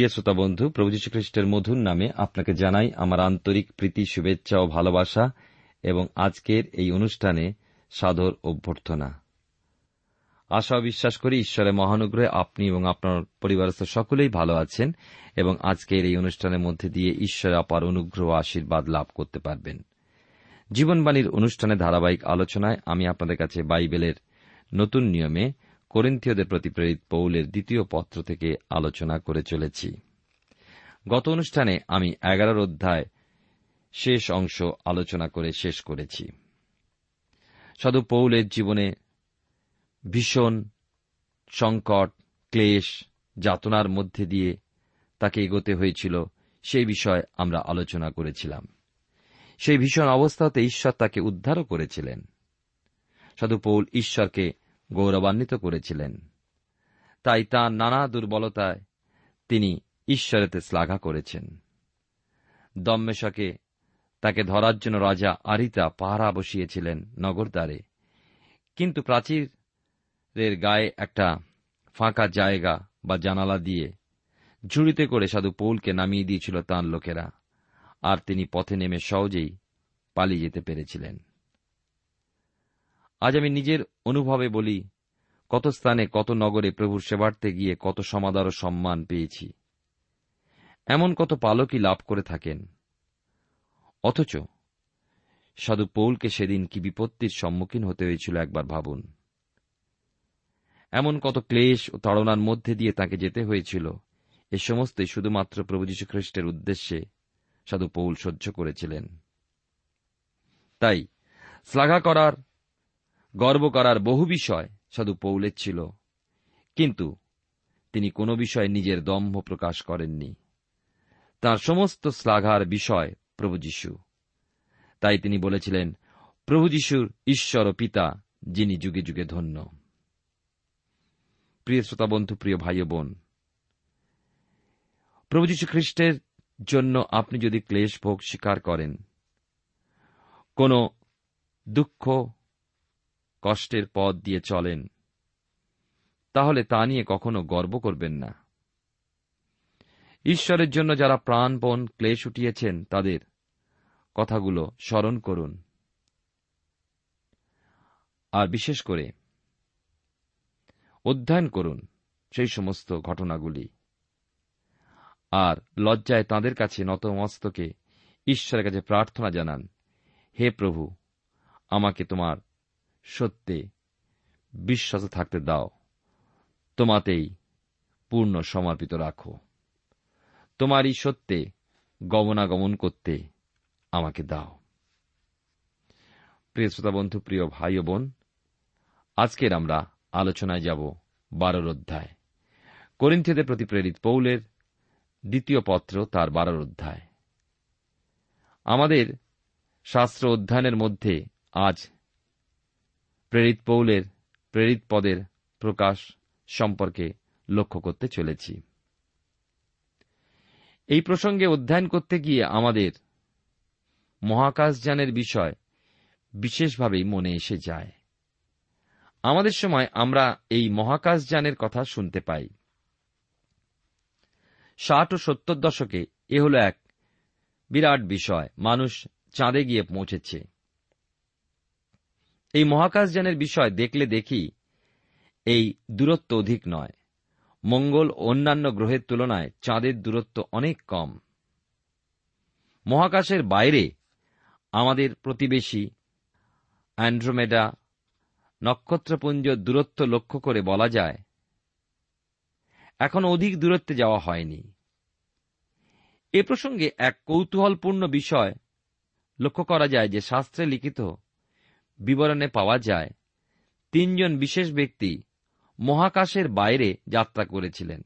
প্রিয় শ্রোতা বন্ধু, প্রভু যীশু খ্রিস্টের মধুর নামে আপনাকে জানাই আমার আন্তরিক প্রীতি, শুভেচ্ছা ও ভালোবাসা এবং আজকের এই অনুষ্ঠানে সাদর অভ্যর্থনা। আশা বিশ্বাস করি ঈশ্বরের মহানুগ্রহে আপনি এবং আপনার পরিবারস্থ সকলেই ভালো আছেন এবং আজকের এই অনুষ্ঠানের মধ্যে দিয়ে ঈশ্বরের অপার অনুগ্রহ আশীর্বাদ লাভ করতে পারবেন। জীবনবাণীর অনুষ্ঠানে ধারাবাহিক আলোচনায় আমি আপনাদের কাছে বাইবেলের নতুন নিয়মে করিন্থীয়দের প্রতি প্রেরিত পৌলের দ্বিতীয় পত্র থেকে আলোচনা করে চলেছি। গত অনুষ্ঠানে আমি এগারোর অধ্যায় শেষ অংশ আলোচনা করে শেষ করেছি। সাধু পৌলের জীবনে ভীষণ সংকট, ক্লেশ, যাতনার মধ্যে দিয়ে তাকে এগোতে হয়েছিল, সেই বিষয়ে আমরা আলোচনা করেছিলাম। সেই ভীষণ অবস্থাতে ঈশ্বর তাকে উদ্ধারও করেছিলেন। সাধু পৌল ঈশ্বরকে গৌরবান্বিত করেছিলেন। তাই তাঁর নানা দুর্বলতায় তিনি ঈশ্বরেতে শ্লাঘা করেছেন। দম্মেশকে তাকে ধরার জন্য রাজা আরিতা পাহারা বসিয়েছিলেন নগরদ্বারে কিন্তু প্রাচীরের গায়ে একটা ফাঁকা জায়গা বা জানালা দিয়ে ঝুড়িতে করে সাধু পৌলকে নামিয়ে দিয়েছিল তাঁর লোকেরা, আর তিনি পথে নেমে সহজেই পালিয়ে যেতে পেরেছিলেন। আজ আমি নিজের অনুভবে বলি, কত স্থানে, কত নগরে প্রভুর সেবার্থে গিয়ে কত সমাদর ও সম্মান পেয়েছি। এমন কত পালকই লাভ করে থাকেন। অথচ সাধু পৌলকে সেদিন কি বিপত্তির সম্মুখীন হতে হয়েছিল একবার ভাবুন। এমন কত ক্লেশ ও তাড়নার মধ্যে দিয়ে তাকে যেতে হয়েছিল, এ সমস্তই শুধুমাত্র প্রভু যীশু খ্রিস্টের উদ্দেশ্যে সাধু পৌল সহ্য করেছিলেন। তাই শ্লাঘা করার গর্ব করার বহু বিষয় সাধু পৌলের ছিল। কিন্তু তিনি কোনো বিষয়ে নিজের দম্ভ প্রকাশ করেননি। তার সমস্ত শ্লাঘার বিষয় প্রভু যীশু। তাই তিনি বলেছিলেন, প্রভু যীশুর ঈশ্বর ও পিতা, যিনি যুগে যুগে ধন্য। প্রিয় শ্রোতা বন্ধু, প্রিয় ভাই বোন, প্রভু যীশু খ্রিস্টের জন্য আপনি যদি ক্লেশ ভোগ স্বীকার করেন, কোন দুঃখ কষ্টের পথ দিয়ে চলেন। তাহলে তা নিয়ে কখনো গর্ব করবেন না। ঈশ্বরের জন্য যারা প্রাণপণ ক্লেশ উঠিয়েছেন, তাদের কথাগুলো স্মরণ করুন। আর বিশেষ করে অধ্যয়ন করুন সেই সমস্ত ঘটনাগুলি। আর লজ্জায় তাদের কাছে নতমস্তকে ঈশ্বরের কাছে প্রার্থনা জানান, হে প্রভু, আমাকে তোমার সত্যে বিশ্বাস থাকতে দাও। তোমাতেই পূর্ণ সমর্পিত রাখো। তোমারই সত্যে গমনাগমন করতে আমাকে দাও। প্রিয় শ্রোতা বন্ধু, প্রিয় ভাই ও বোন, আজকের আমরা আলোচনায় যাব বারোর অধ্যায়। করিন্থীয়দের প্রতি প্রেরিত পৌলের দ্বিতীয় পত্র তার বারোর অধ্যায়। আমাদের শাস্ত্র অধ্যয়নের মধ্যে আজ প্রেরিত পৌলের, প্রেরিত পদের প্রকাশ সম্পর্কে লক্ষ্য করতে চলেছি। এই প্রসঙ্গে অধ্যয়ন করতে গিয়ে আমাদের মহাকাশযানের বিষয় বিশেষভাবেই মনে এসে যায়। আমাদের সময় আমরা এই মহাকাশযানের কথা শুনতে পাই। ষাট ও সত্তর দশকে এ হল এক বিরাট বিষয়। মানুষ চাঁদে গিয়ে পৌঁছেছে। এই মহাকাশযানের বিষয় দেখলে দেখি এই দূরত্ব অধিক নয়। মঙ্গল অন্যান্য গ্রহের তুলনায় চাঁদের দূরত্ব অনেক কম। মহাকাশের বাইরে আমাদের প্রতিবেশী অ্যান্ড্রোমেডা নক্ষত্রপুঞ্জ দূরত্ব লক্ষ্য করে বলা যায়, এখন অধিক দূরত্বে যাওয়া হয়নি। এ প্রসঙ্গে এক কৌতূহলপূর্ণ বিষয় লক্ষ্য করা যায় যে শাস্ত্রে লিখিত বিবরণে পাওয়া যায়। তিনজন বিশেষ ব্যক্তি মহাকাশের বাইরে যাত্রা করেছিলেন।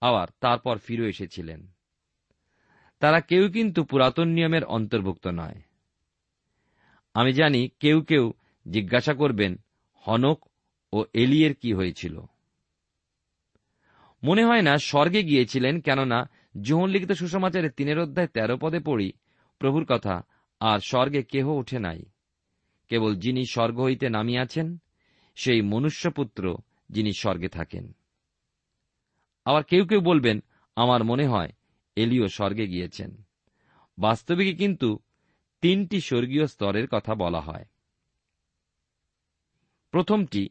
আবার তারপর ফিরে এসেছিলেন। তারা কেউ কিন্তু পুরাতন নিয়মের অন্তর্ভুক্ত নয়। আমি জানি কেউ কেউ জিজ্ঞাসা করবেন, হনক ও এলিয়ের কি হয়েছিল? মনে হয় না স্বর্গে গিয়েছিলেন, কেননা যোহন লিখিত সুসমাচারে তিনের অধ্যায় তেরো পদে পড়ি প্রভুর কথা, আর স্বর্গে কেহ ওঠে নাই। কেবল যিনি স্বর্গ হইতে নামিয়াছেন, সেই মনুষ্যপুত্র যিনি স্বর্গে থাকেন। আবার কেউ কেউ বলবেন, আমার মনে হয় এলিও স্বর্গে গিয়েছেন। বাস্তবিকে কিন্তু তিনটি স্বর্গীয় স্তরের কথা বলা হয়। প্রথমটি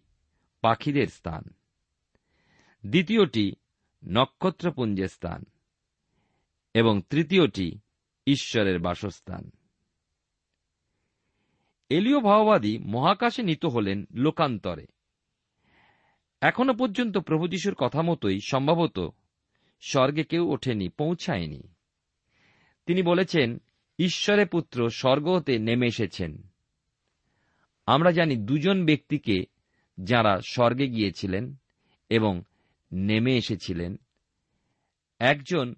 পাখিদের স্থান। দ্বিতীয়টি নক্ষত্রপুঞ্জের স্থান। এবং তৃতীয়টি ঈশ্বরের বাসস্থান। এলীয় ভাওবাদী মহাকাশে নিত হলেন লোকান্তরে। এখনও পর্যন্ত প্রভু যিশুর কথা মতোই সম্ভবত স্বর্গে কেউ ওঠেনি, পৌঁছায়নি। তিনি বলেছেন ঈশ্বরের পুত্র স্বর্গ হতে নেমে এসেছেন। আমরা জানি দুজন ব্যক্তিকে যাঁরা স্বর্গে গিয়েছিলেন এবং নেমে এসেছিলেন। একজন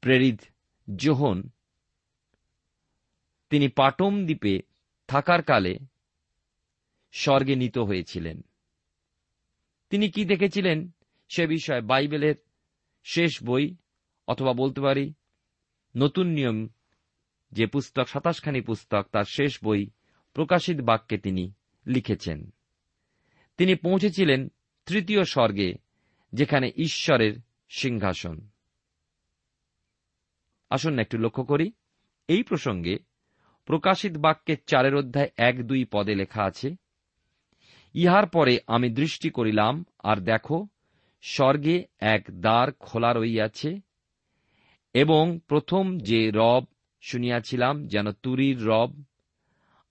প্রেরিত জোহন, তিনি পাটম দ্বীপে থাকার কালে স্বর্গে নিত হয়েছিলেন। তিনি কি দেখেছিলেন? সে বিষয়ে বাইবেলের শেষ বই, অথবা বলতে পারি, নতুন নিয়ম, যে পুস্তক, সাতাশখানি পুস্তক, তার শেষ বই, প্রকাশিত বাক্যে তিনি লিখেছেন। তিনি পৌঁছেছিলেন তৃতীয় স্বর্গে, যেখানে ঈশ্বরের সিংহাসন। আসুন একটু লক্ষ্য করি। এই প্রসঙ্গে প্রকাশিত বাক্যের চারের অধ্যায় এক দুই পদে লেখা আছে, ইহার পরে আমি দৃষ্টি করিলাম, আর দেখো, স্বর্গে এক দ্বার খোলা রইয়াছে এবং প্রথম যে রব শুনিয়াছিলাম যেন তুরির রব,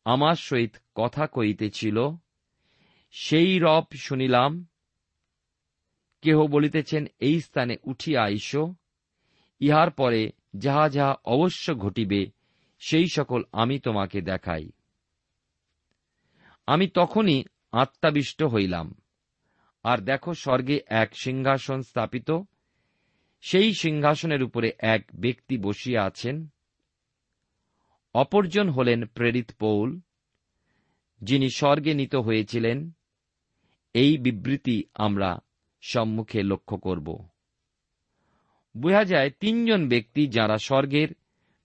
আমার সহিত কথা কইতেছিল সেই রব শুনিলাম, কেহ বলিতেছেন, এই স্থানে উঠিয়া আইস, ইহার পরে যাহা যাহা অবশ্য ঘটিবে সেই সকল আমি তোমাকে দেখাই। আমি তখনই আত্মাবিষ্ট হইলাম। আর দেখো স্বর্গে এক সিংহাসন স্থাপিত। সেই সিংহাসনের উপরে এক ব্যক্তি বসিয়া আছেন। অপরজন হলেন প্রেরিত পৌল, যিনি স্বর্গে নীত হয়েছিলেন। এই বিবৃতি আমরা সম্মুখে লক্ষ্য করব। বোঝা যায় তিনজন ব্যক্তি যারা স্বর্গের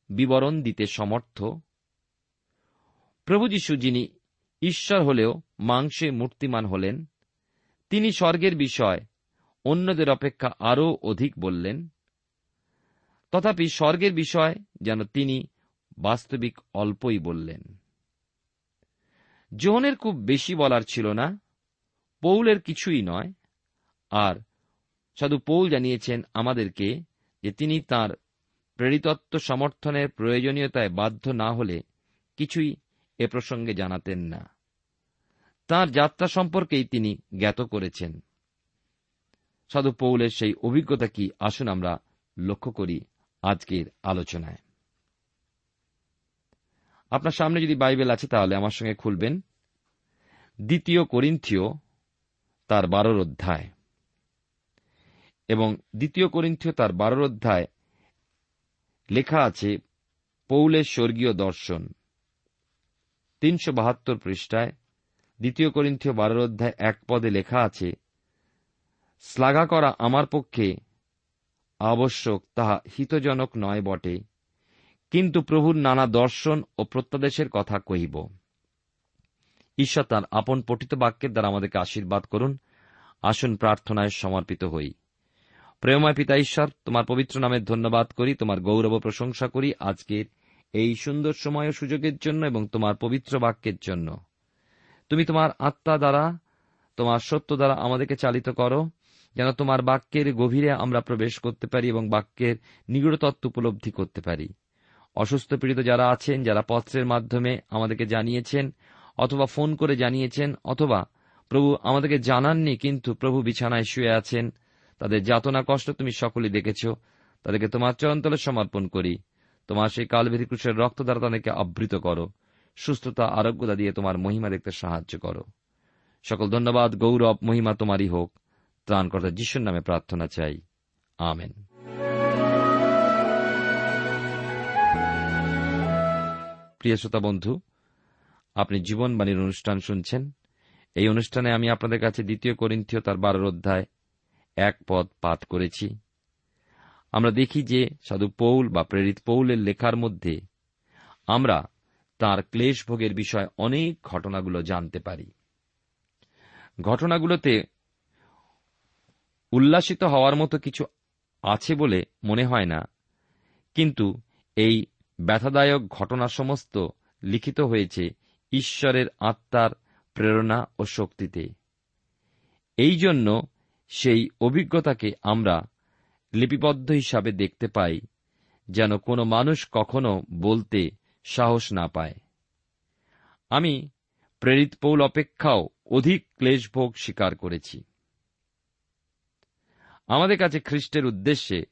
বিবরণ দিতে সমর্থ। প্রভু যীশু, যিনি ঈশ্বর হলেও মাংসে মূর্তিমান হলেন, তিনি স্বর্গের বিষয় অন্যদের অপেক্ষা আরও অধিক বললেন, তথাপি স্বর্গের বিষয় যেন তিনি বাস্তবিক অল্পই বললেন। জোহনের খুব বেশি বলার ছিল না, পৌলের কিছুই নয়, আর সাধু পৌল জানিয়েছেন আমাদেরকে যে তিনি তার প্রেরিতত্ব সমর্থনের প্রয়োজনীয়তায় বাধ্য না হলে কিছুই এ প্রসঙ্গে জানাতেন না। তার যাত্রা সম্পর্কেই তিনি জ্ঞাত করেছেন। সাধু পৌলের সেই অভিজ্ঞতা কি? আসুন আমরা লক্ষ্য করি আজকের আলোচনায়। আপনার সামনে যদি বাইবেল আছে, তাহলে আমার সঙ্গে খুলবেন। দ্বিতীয় করিন্থিও তার বারোর অধ্যায়। এবং দ্বিতীয় করিন্থিও তার বারোর অধ্যায় লেখা আছে, পৌলের স্বর্গীয় দর্শন। তিনশো বাহাত্তর পৃষ্ঠায়, দ্বিতীয় করিন্থীয় বারোর অধ্যায় এক পদে লেখা আছে, শ্লাঘা করা আমার পক্ষে আবশ্যক, তাহা হিতজনক নয় বটে, কিন্তু প্রভুর নানা দর্শন ও প্রত্যাদেশের কথা কহিব। ঈশ্বর তার আপন পঠিত বাক্যের দ্বারা আমাদেরকে আশীর্বাদ করুন, আসুন প্রার্থনায় সমর্পিত হই। প্রেমময় পিতা ঈশ্বর, তোমার পবিত্র নামের ধন্যবাদ করি, তোমার গৌরব প্রশংসা করি আজকের এই সুন্দর সময় ও সুযোগের জন্য এবং তোমার পবিত্র বাক্যের জন্য। তুমি তোমার আত্মা দ্বারা, তোমার সত্য দ্বারা আমাদেরকে চালিত করো, যেন তোমার বাক্যের গভীরে আমরা প্রবেশ করতে পারি এবং বাক্যের নিগুড় তত্ত্ব উপলব্ধি করতে পারি। অসুস্থ পীড়িত যারা আছেন, যারা পত্রের মাধ্যমে আমাদেরকে জানিয়েছেন, অথবা ফোন করে জানিয়েছেন, অথবা প্রভু আমাদেরকে জানাননি, কিন্তু প্রভু বিছানায় শুয়ে আছেন তাদের যাতনা কষ্ট তুমি সকলেই দেখেছ। তাদেরকে তোমার চরণতলে সমর্পণ করি। তোমার সেই কালবেরি ক্রুশের রক্ত দ্বারা তাদেরকে আবৃত করো। সুস্থতা, আরোগ্যতা দিয়ে তোমার মহিমা দেখতে সাহায্য করো। সকল ধন্যবাদ, গৌরব, মহিমা তোমারই হোক। ত্রাণকর্তা যিশুর নামে প্রার্থনা চাই। আমেন। প্রিয় শ্রোতা বন্ধু, আপনি জীবনবাণীর অনুষ্ঠান শুনছেন। এই অনুষ্ঠানে আমি আপনাদের কাছে দ্বিতীয় করিন্থীয় তার বারোর অধ্যায় এক পদ পাঠ করেছি। আমরা দেখি যে সাধু পৌল বা প্রেরিত পৌলের লেখার মধ্যে আমরা তার ক্লেশ ভোগের বিষয়ে অনেক ঘটনাগুলো জানতে পারি। ঘটনাগুলোতে উল্লাসিত হওয়ার মতো কিছু আছে বলে মনে হয় না, কিন্তু এই ব্যথাদায়ক ঘটনা সমস্ত লিখিত হয়েছে ঈশ্বরের আত্মার প্রেরণা ও শক্তিতে। এই জন্য সেই অভিজ্ঞতাকে আমরা লিপিবদ্ধ হিসাবে দেখতে পাই, যেন কোনো মানুষ কখনো বলতে সাহস না পায়। আমি প্রেরিত পৌল অপেক্ষাও অধিক ক্লেশভোগ স্বীকার করেছি। আমাদের কাছে খ্রিস্টের উদ্দেশ্যে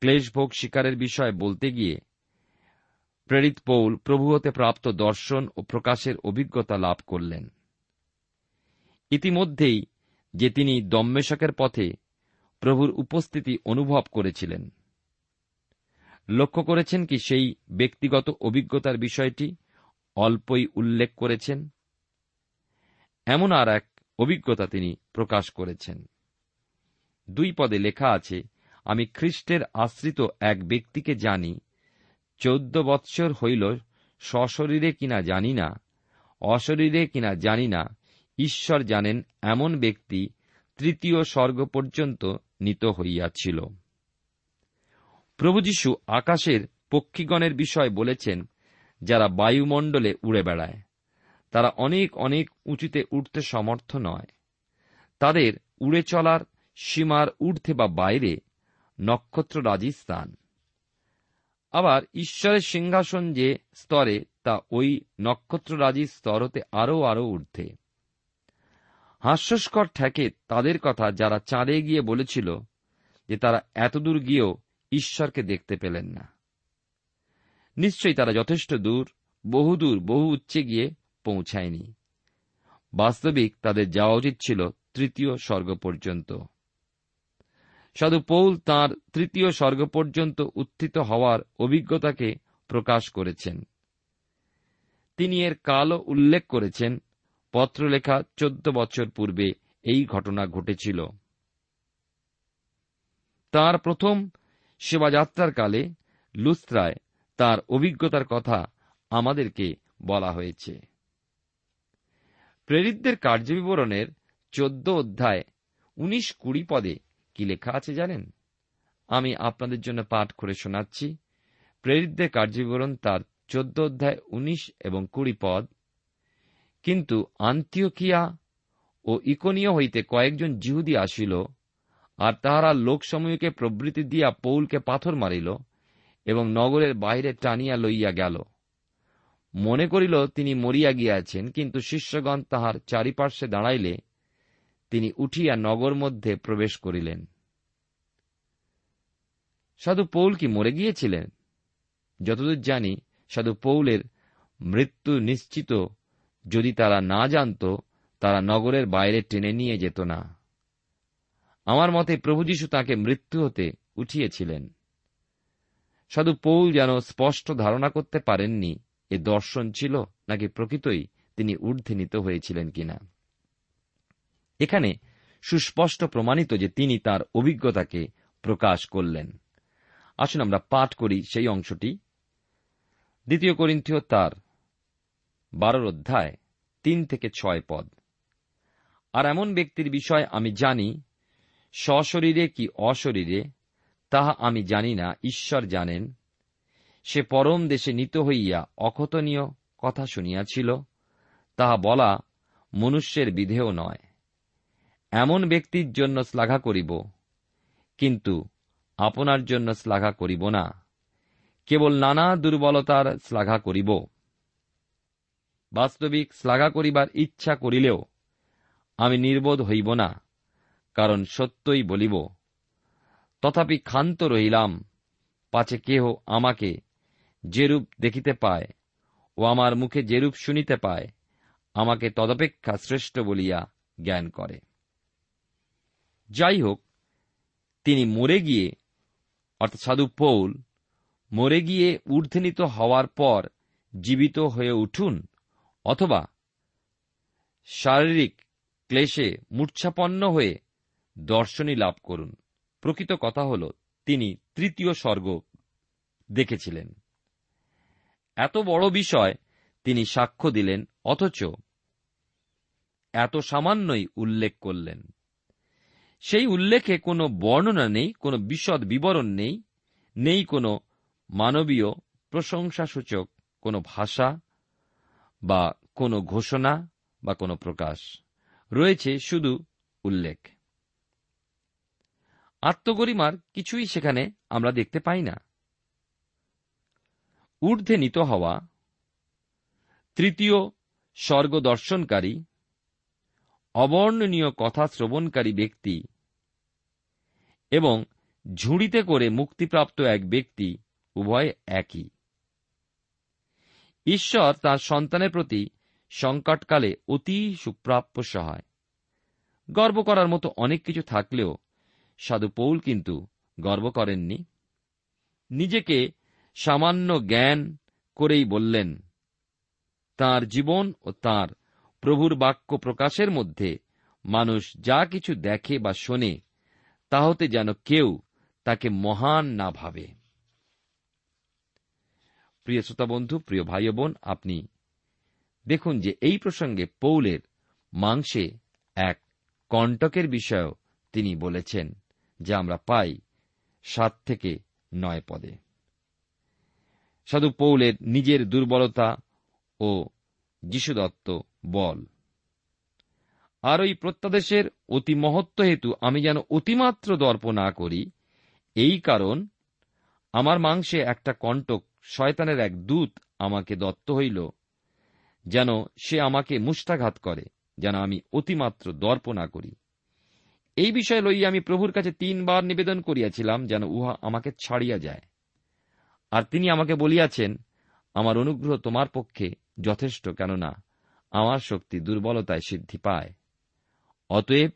ক্লেশভোগ শিকারের বিষয়ে বলতে গিয়ে প্রেরিত পৌল প্রভু হতে প্রাপ্ত দর্শন ও প্রকাশের অভিজ্ঞতা লাভ করলেন। ইতিমধ্যেই যে তিনি দম্মেশকের পথে প্রভুর উপস্থিতি অনুভব করেছিলেন। লক্ষ্য করেছেন কি সেই ব্যক্তিগত অভিজ্ঞতার বিষয়টি অল্পই উল্লেখ করেছেন। এমন আর এক অভিজ্ঞতা তিনি প্রকাশ করেছেন। দুই পদে লেখা আছে, আমি খ্রিস্টের আশ্রিত এক ব্যক্তিকে জানি, চৌদ্দ বৎসর হইল সশরীরে কিনা জানি না, অশরীরে কিনা জানি না ঈশ্বর জানেন, এমন ব্যক্তি তৃতীয় স্বর্গ পর্যন্ত নিত হইয়াছিল। প্রভু যীশু আকাশের পক্ষীগণের বিষয় বলেছেন, যারা বায়ুমণ্ডলে উড়ে বেড়ায়। তারা অনেক অনেক উঁচুতে উঠতে সমর্থ নয়। তাদের উড়ে চলার সীমার ঊর্ধ্বে বা বাইরে নক্ষত্ররাজি স্থান। আবার ঈশ্বরের সিংহাসন যে স্তরে, তা ওই নক্ষত্ররাজি স্তর হতে আরও আরও ঊর্ধ্বে। হাস্যস্কর ঠেকে তাদের কথা যারা চাঁদে গিয়ে বলেছিল যে তারা এতদূর গিয়েও ঈশ্বরকে দেখতে পেলেন না। নিশ্চয়ই তারা যথেষ্ট দূর, বহুদূর, বহু উচ্চে গিয়ে পৌঁছায়নি। বাস্তবিক তাদের যাওয়া উচিত ছিল তৃতীয় স্বর্গ পর্যন্ত। সাধু পৌল তাঁর তৃতীয় স্বর্গ পর্যন্ত উত্থিত হওয়ার অভিজ্ঞতাকে প্রকাশ করেছেন। তিনি এর কালও উল্লেখ করেছেন পত্রলেখা চোদ্দ বছর পূর্বে এই ঘটনা ঘটেছিল। তার প্রথম সেবাযাত্রার কালে লুস্ত্রায় তার অভিজ্ঞতার কথা আমাদেরকে বলা হয়েছে। প্রেরিতদের কার্যবিবরণের চোদ্দ অধ্যায় উনিশ কুড়ি পদে কি লেখা আছে জানেন? আমি আপনাদের জন্য পাঠ করে শোনাচ্ছি। প্রেরিতদের কার্যবিবরণ তার চোদ্দ অধ্যায় উনিশ এবং কুড়ি পদ কিন্তু আন্তিওকিয়া ও ইকোনীয় হইতে কয়েকজন জিহুদি আসিল, আর তাহারা লোকসমূহকে প্রবৃত্তি দিয়া পৌলকে পাথর মারিল এবং নগরের বাইরে টানিয়া লইয়া গেল। মনে করিল তিনি মরিয়া গিয়াছেন, কিন্তু শিষ্যগণ তাহার চারিপার্শ্বে দাঁড়াইলে তিনি উঠিয়া নগর মধ্যে প্রবেশ করিলেন। সাধু পৌল কি মরে গিয়েছিলেন? যতদূর জানি, সাধু পৌলের মৃত্যু নিশ্চিত যদি তারা না জানত, তারা নগরের বাইরে টেনে নিয়ে যেত না। আমার মতে প্রভু যীশু তাঁকে মৃত্যু হতে উঠিয়েছিলেন। সাধু পৌল যেন স্পষ্ট ধারণা করতে পারেননি, এ দর্শন ছিল নাকি প্রকৃতই তিনি ঊর্ধ্বে হয়েছিলেন কিনা। এখানে সুস্পষ্ট প্রমাণিত যে তিনি তার অভিজ্ঞতাকে প্রকাশ করলেন। আসুন আমরা পাঠ করি সেই অংশটি। দ্বিতীয় করিন্থীয় তার বারোর অধ্যায়, তিন থেকে ছয় পদ। আর এমন ব্যক্তির বিষয় আমি জানি, সশরীরে কি অশরীরে, তাহা আমি জানি না, ঈশ্বর জানেন। সে পরম দেশে নিত হইয়া অকথনীয় কথা শুনিয়াছিল, তাহা বলা মনুষ্যের বিধেয় নয়। এমন ব্যক্তির জন্য শ্লাঘা করিব, কিন্তু আপনার জন্য শ্লাঘা করিব না। কেবল নানা দুর্বলতার শ্লাঘা করিব। বাস্তবিক শ্লাঘা করিবার ইচ্ছা করিলেও আমি নির্বোধ হইব না, কারণ সত্যই বলিব, তথাপি ক্ষান্ত রহিলাম, পাছে কেহ আমাকে যেরূপ দেখিতে পায় ও আমার মুখে যেরূপ শুনিতে পায়, আমাকে তদপেক্ষা শ্রেষ্ঠ বলিয়া জ্ঞান করে। যাই হোক তিনি মরে গিয়ে, অর্থাৎ সাধু পৌল, মরে গিয়ে ঊর্ধ্বনীত হওয়ার পর জীবিত হয়ে উঠুন অথবা শারীরিক ক্লেশে মূর্ছাপন্ন হয়ে দর্শনী লাভ করুন। প্রকৃত কথা হল, তিনি তৃতীয় স্বর্গ দেখেছিলেন। এত বড় বিষয় তিনি সাক্ষ্য দিলেন, অথচ এত সামান্যই উল্লেখ করলেন। সেই উল্লেখে কোনো বর্ণনা নেই, কোনো বিশদ বিবরণ নেই নেই কোনো মানবীয় প্রশংসাসূচক কোনো ভাষা বা কোনো ঘোষণা বা কোনো প্রকাশ। রয়েছে শুধু উল্লেখ। আত্মগরিমার কিছুই সেখানে আমরা দেখতে পাই না। ঊর্ধ্বে নিত হওয়া, তৃতীয় স্বর্গ দর্শনকারী অবর্ণনীয় কথা শ্রবণকারী ব্যক্তি এবং ঝুড়িতে করে মুক্তিপ্রাপ্ত এক ব্যক্তি উভয় একই। ঈশ্বর তার সন্তানের প্রতি সংকটকালে অতি সুপ্রাপ্য সহায় গর্ব করার মতো অনেক কিছু থাকলেও সাধু পৌল কিন্তু গর্ব করেননি। নিজেকে সামান্য জ্ঞান করেই বললেন, তার জীবন ও তার প্রভুর বাক্য প্রকাশের মধ্যে মানুষ যা কিছু দেখে বা শোনে তা হতে যেন কেউ তাকে মহান না ভাবে। প্রিয় শ্রোতা বন্ধু প্রিয় ভাই বোন, আপনি দেখুন যে এই প্রসঙ্গে পৌলের মাংসে এক কণ্টকের বিষয়েও তিনি বলেছেন, যা আমরা পাই সাত থেকে নয় পদে। সাধু পৌলের নিজের দুর্বলতা ও যিশুদত্ত বল, আর ওই প্রত্যাদেশের অতি মহত্ব হেতু আমি যেন অতিমাত্র দর্প না করি, এই কারণ আমার মাংসে একটা কণ্টক শয়তানের এক দূত আমাকে দত্ত হইল, যেন সে আমাকে মুষ্টাঘাত করে, যেন আমি অতিমাত্র দর্প না করি। এই বিষয় লইয়া আমি প্রভুর কাছে তিনবার নিবেদন করিয়াছিলাম, যেন উহা আমাকে ছাড়িয়া যায়। আর তিনি আমাকে বলিয়াছেন, আমার অনুগ্রহ তোমার পক্ষে যথেষ্ট, কেননা আমার শক্তি দুর্বলতায় সিদ্ধি পায়। অতএব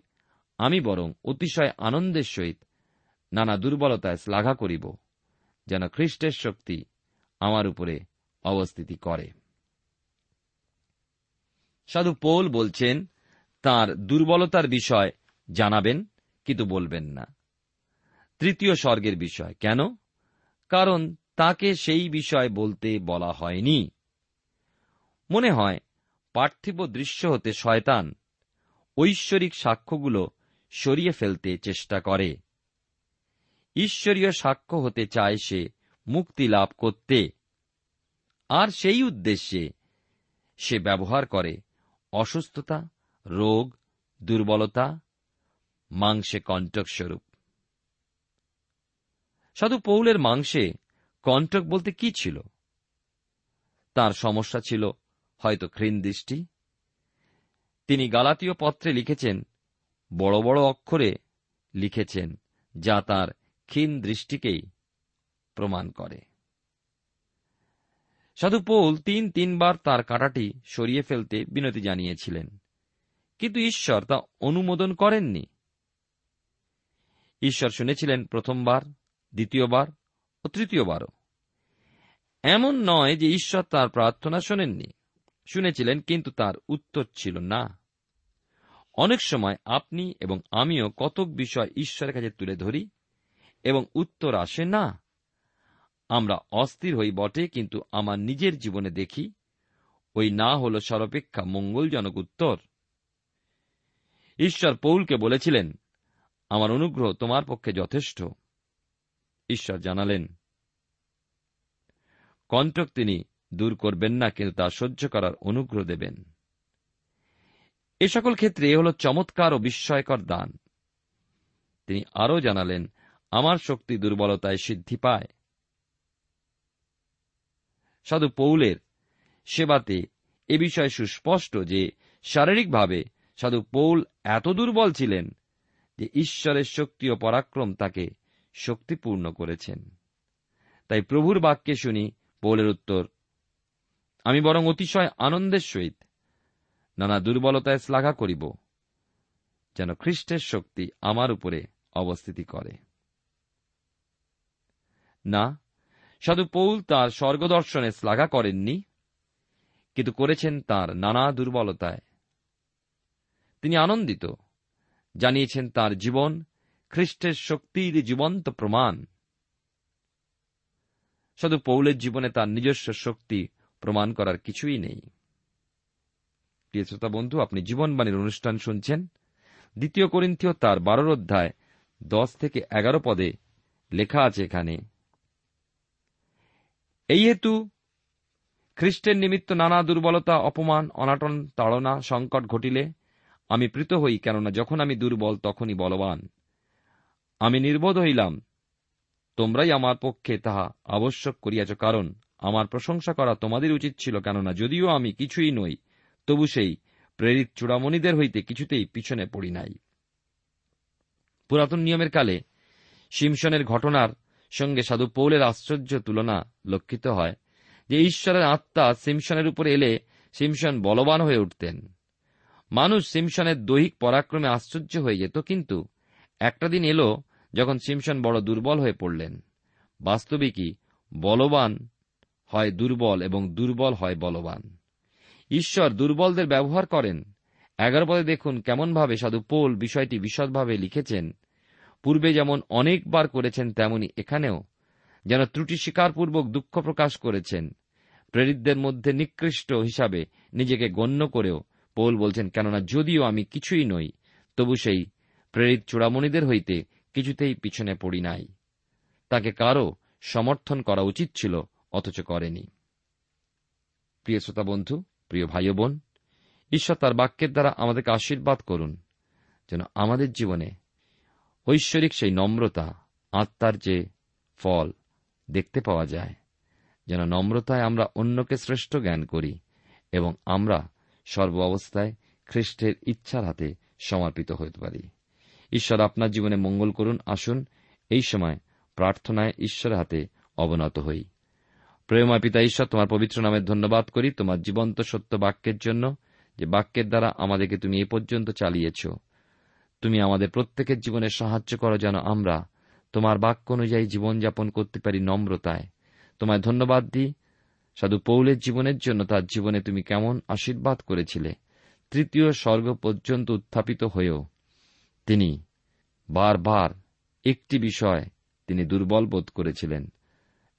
আমি বরং অতিশয় আনন্দের সহিত নানা দুর্বলতায় শ্লাঘা করিব, যেন খ্রিস্টের শক্তি আমার উপরে অবস্থিতি করে। সাধু পৌল বলছেন, তার দুর্বলতার বিষয় জানাবেন, কিন্তু বলবেন না। তৃতীয় স্বর্গের বিষয়, কেন? কারণ তাকে সেই বিষয় বলতে বলা হয়নি। মনে হয়, পার্থিব দৃশ্য হতে শয়তান ঐশ্বরিক সাক্ষ্যগুলো সরিয়ে ফেলতে চেষ্টা করে। ঈশ্বরীয় সাক্ষ্য হতে চায় সে মুক্তি লাভ করতে। আর সেই উদ্দেশ্যে সে ব্যবহার করে অসুস্থতা, রোগ, দুর্বলতা, মাংসে কণ্টক স্বরূপ। সাধু পৌলের মাংসে কণ্টক বলতে কি ছিল? তার সমস্যা ছিল হয়তো ঘৃণ দৃষ্টি। তিনি গালাতীয় পত্রে লিখেছেন, বড় বড় অক্ষরে লিখেছেন, যা তার ক্ষীণ দৃষ্টিকেই প্রমাণ করে। সাধু পৌল তিন তিনবার তার কাঁটাটি সরিয়ে ফেলতে বিনতি জানিয়েছিলেন। কিন্তু ঈশ্বর তা অনুমোদন করেননি। ঈশ্বর শুনেছিলেন প্রথমবার, দ্বিতীয়বার ও তৃতীয়বারও। এমন নয় যে ঈশ্বর তার প্রার্থনা শোনেননি। শুনেছিলেন, কিন্তু তার উত্তর ছিল না। অনেক সময় আপনি এবং আমিও কতক বিষয় ঈশ্বরের কাছে তুলে ধরি এবং উত্তর আসে না। আমরা অস্থির হই বটে, কিন্তু আমার নিজের জীবনে দেখি, ওই না হল সর্বাপেক্ষা মঙ্গলজনক উত্তর। ঈশ্বর পৌলকে বলেছিলেন, আমার অনুগ্রহ তোমার পক্ষে যথেষ্ট। ঈশ্বর জানালেন, কণ্টক তিনি দূর করবেন না, কিন্তু তা সহ্য করার অনুগ্রহ দেবেন। এ সকল ক্ষেত্রে এ হল চমৎকার ও বিস্ময়কর দান। তিনি আরও জানালেন, আমার শক্তি দুর্বলতায় সিদ্ধি পায়। সাধু পৌলের সেবাতে এ বিষয়ে সুস্পষ্ট যে শারীরিকভাবে সাধু পৌল এত দুর্বল ছিলেন যে ঈশ্বরের শক্তি ও পরাক্রম তাকে শক্তিপূর্ণ করেছেন। তাই প্রভুর বাক্যে শুনি পৌলের উত্তর, আমি বরং অতিশয় আনন্দের সহিত নানা দুর্বলতায় শ্লাঘা করিব, যেন খ্রিস্টের শক্তি আমার উপরে অবস্থিতি করে। না সাধু পৌল তার স্বর্গদর্শনে শ্লাঘা করেননি, কিন্তু করেছেন তার নানা দুর্বলতায়। তিনি আনন্দিত, জানিয়েছেন তার জীবন খ্রিস্টের শক্তির জীবন্ত প্রমাণ। সাধু পৌলের জীবনে তার নিজস্ব শক্তি প্রমাণ করার কিছুই নেই। প্রিয় শ্রোতা বন্ধু, আপনি জীবনবাণীর অনুষ্ঠান শুনছেন। দ্বিতীয় করিন্থীয় তার বারোর অধ্যায় দশ থেকে এগারো পদে লেখা আছে এখানে এই হেতু খ্রিস্টের নিমিত্ত নানা দুর্বলতা, অপমান, অনাটন, তাড়না, সংকট ঘটিলে আমি প্রীত হই, কেননা যখন আমি দুর্বল তখনই বলবান। আমি নির্বোধ হইলাম, তোমরাই আমার পক্ষে তাহা আবশ্যক করিয়াছ, কারণ আমার প্রশংসা করা তোমাদের উচিত ছিল, কেননা যদিও আমি কিছুই নই, তবু সেই প্রেরিত চূড়ামণিদের হইতে কিছুতেই পিছনে পড়ি নাই। পুরাতন নিয়মের কালে সিমশনের ঘটনার সঙ্গে সাধু পৌলের আশ্চর্য তুলনা লক্ষিত হয় যে ঈশ্বরের আত্মা সিমশনের উপরে এলে সিমশন বলবান হয়ে উঠতেন। মানুষ সিমশনের দৈহিক পরাক্রমে আশ্চর্য হয়ে যেত, কিন্তু একটা দিন এলো যখন সিমশন বড় দুর্বল হয়ে পড়লেন। বাস্তবিকই বলবান হয় দুর্বল এবং দুর্বল হয় বলবান? ঈশ্বর দুর্বলদের ব্যবহার করেন। এগারো পদে দেখুন কেমনভাবে সাধু পোল বিষয়টি বিশদভাবে লিখেছেন। পূর্বে যেমন অনেকবার করেছেন, তেমনি এখানেও। যেন ত্রুটি স্বীকারপূর্বক দুঃখ প্রকাশ করেছেন, প্রেরিতদের মধ্যে নিকৃষ্ট হিসাবে নিজেকে গণ্য করেও পৌল বলছেন, কেননা যদিও আমি কিছুই নই, তবু সেই প্রেরিত চূড়ামণিদের হইতে কিছুতেই পিছনে পড়ি নাই। তাকে কারও সমর্থন করা উচিত ছিল, অথচ করেনি। প্রিয় শ্রোতা বন্ধু, প্রিয় ভাই বোন, ঈশ্বর তার বাক্যের দ্বারা আমাদেরকে আশীর্বাদ করুন, যেন আমাদের জীবনে ঐশ্বরিক সেই নম্রতা, আত্মার যে ফল দেখতে পাওয়া যায়, যেন নম্রতায় আমরা অন্যকে শ্রেষ্ঠ জ্ঞান করি এবং আমরা সর্ব অবস্থায় খ্রিস্টের ইচ্ছার হাতে সমর্পিত হতে পারি। ঈশ্বর আপনার জীবনে মঙ্গল করুন, আসুন, এই সময় প্রার্থনায় ঈশ্বরের হাতে অবনত হই। প্রেমা পিতা ঈশ্বর, তোমার পবিত্র নামের ধন্যবাদ করি। তোমার জীবন্ত সত্য বাক্যের জন্য, যে বাক্যের দ্বারা আমাদেরকে তুমি এ পর্যন্ত চালিয়েছ। তুমি আমাদের প্রত্যেকের জীবনে সাহায্য করো যেন আমরা তোমার বাক্য অনুযায়ী জীবনযাপন করতে পারি নম্রতায়। তোমায় ধন্যবাদ দিই। সাধু পৌলের জীবনের জন্য তার জীবনে তুমি কেমন আশীর্বাদ করেছিলে। তৃতীয় স্বর্গ পর্যন্ত উত্থাপিত হয়েও তিনি বারবার একটি বিষয় তিনি দুর্বল বোধ করেছিলেন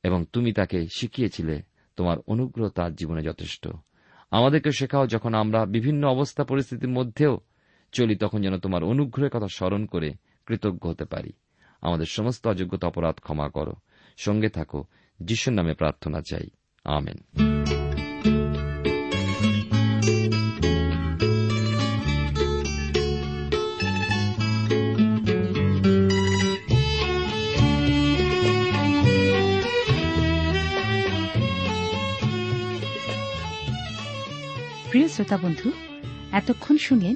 এবং তুমি তাকে শিখিয়েছিলে, তোমার অনুগ্রহ তার জীবনে যথেষ্ট। আমাদেরকে শেখাও যখন আমরা বিভিন্ন অবস্থা পরিস্থিতির মধ্যেও চলি তখন যেন তোমার অনুগ্রহের কথা স্মরণ করে কৃতজ্ঞ হতে পারি। আমাদের সমস্ত অযোগ্যতা অপরাধ ক্ষমা করো। সঙ্গে থাকো, যিশুর নামে প্রার্থনা চাই। আমেন। প্রিয় শ্রোতা বন্ধু, এতক্ষণ শুনলেন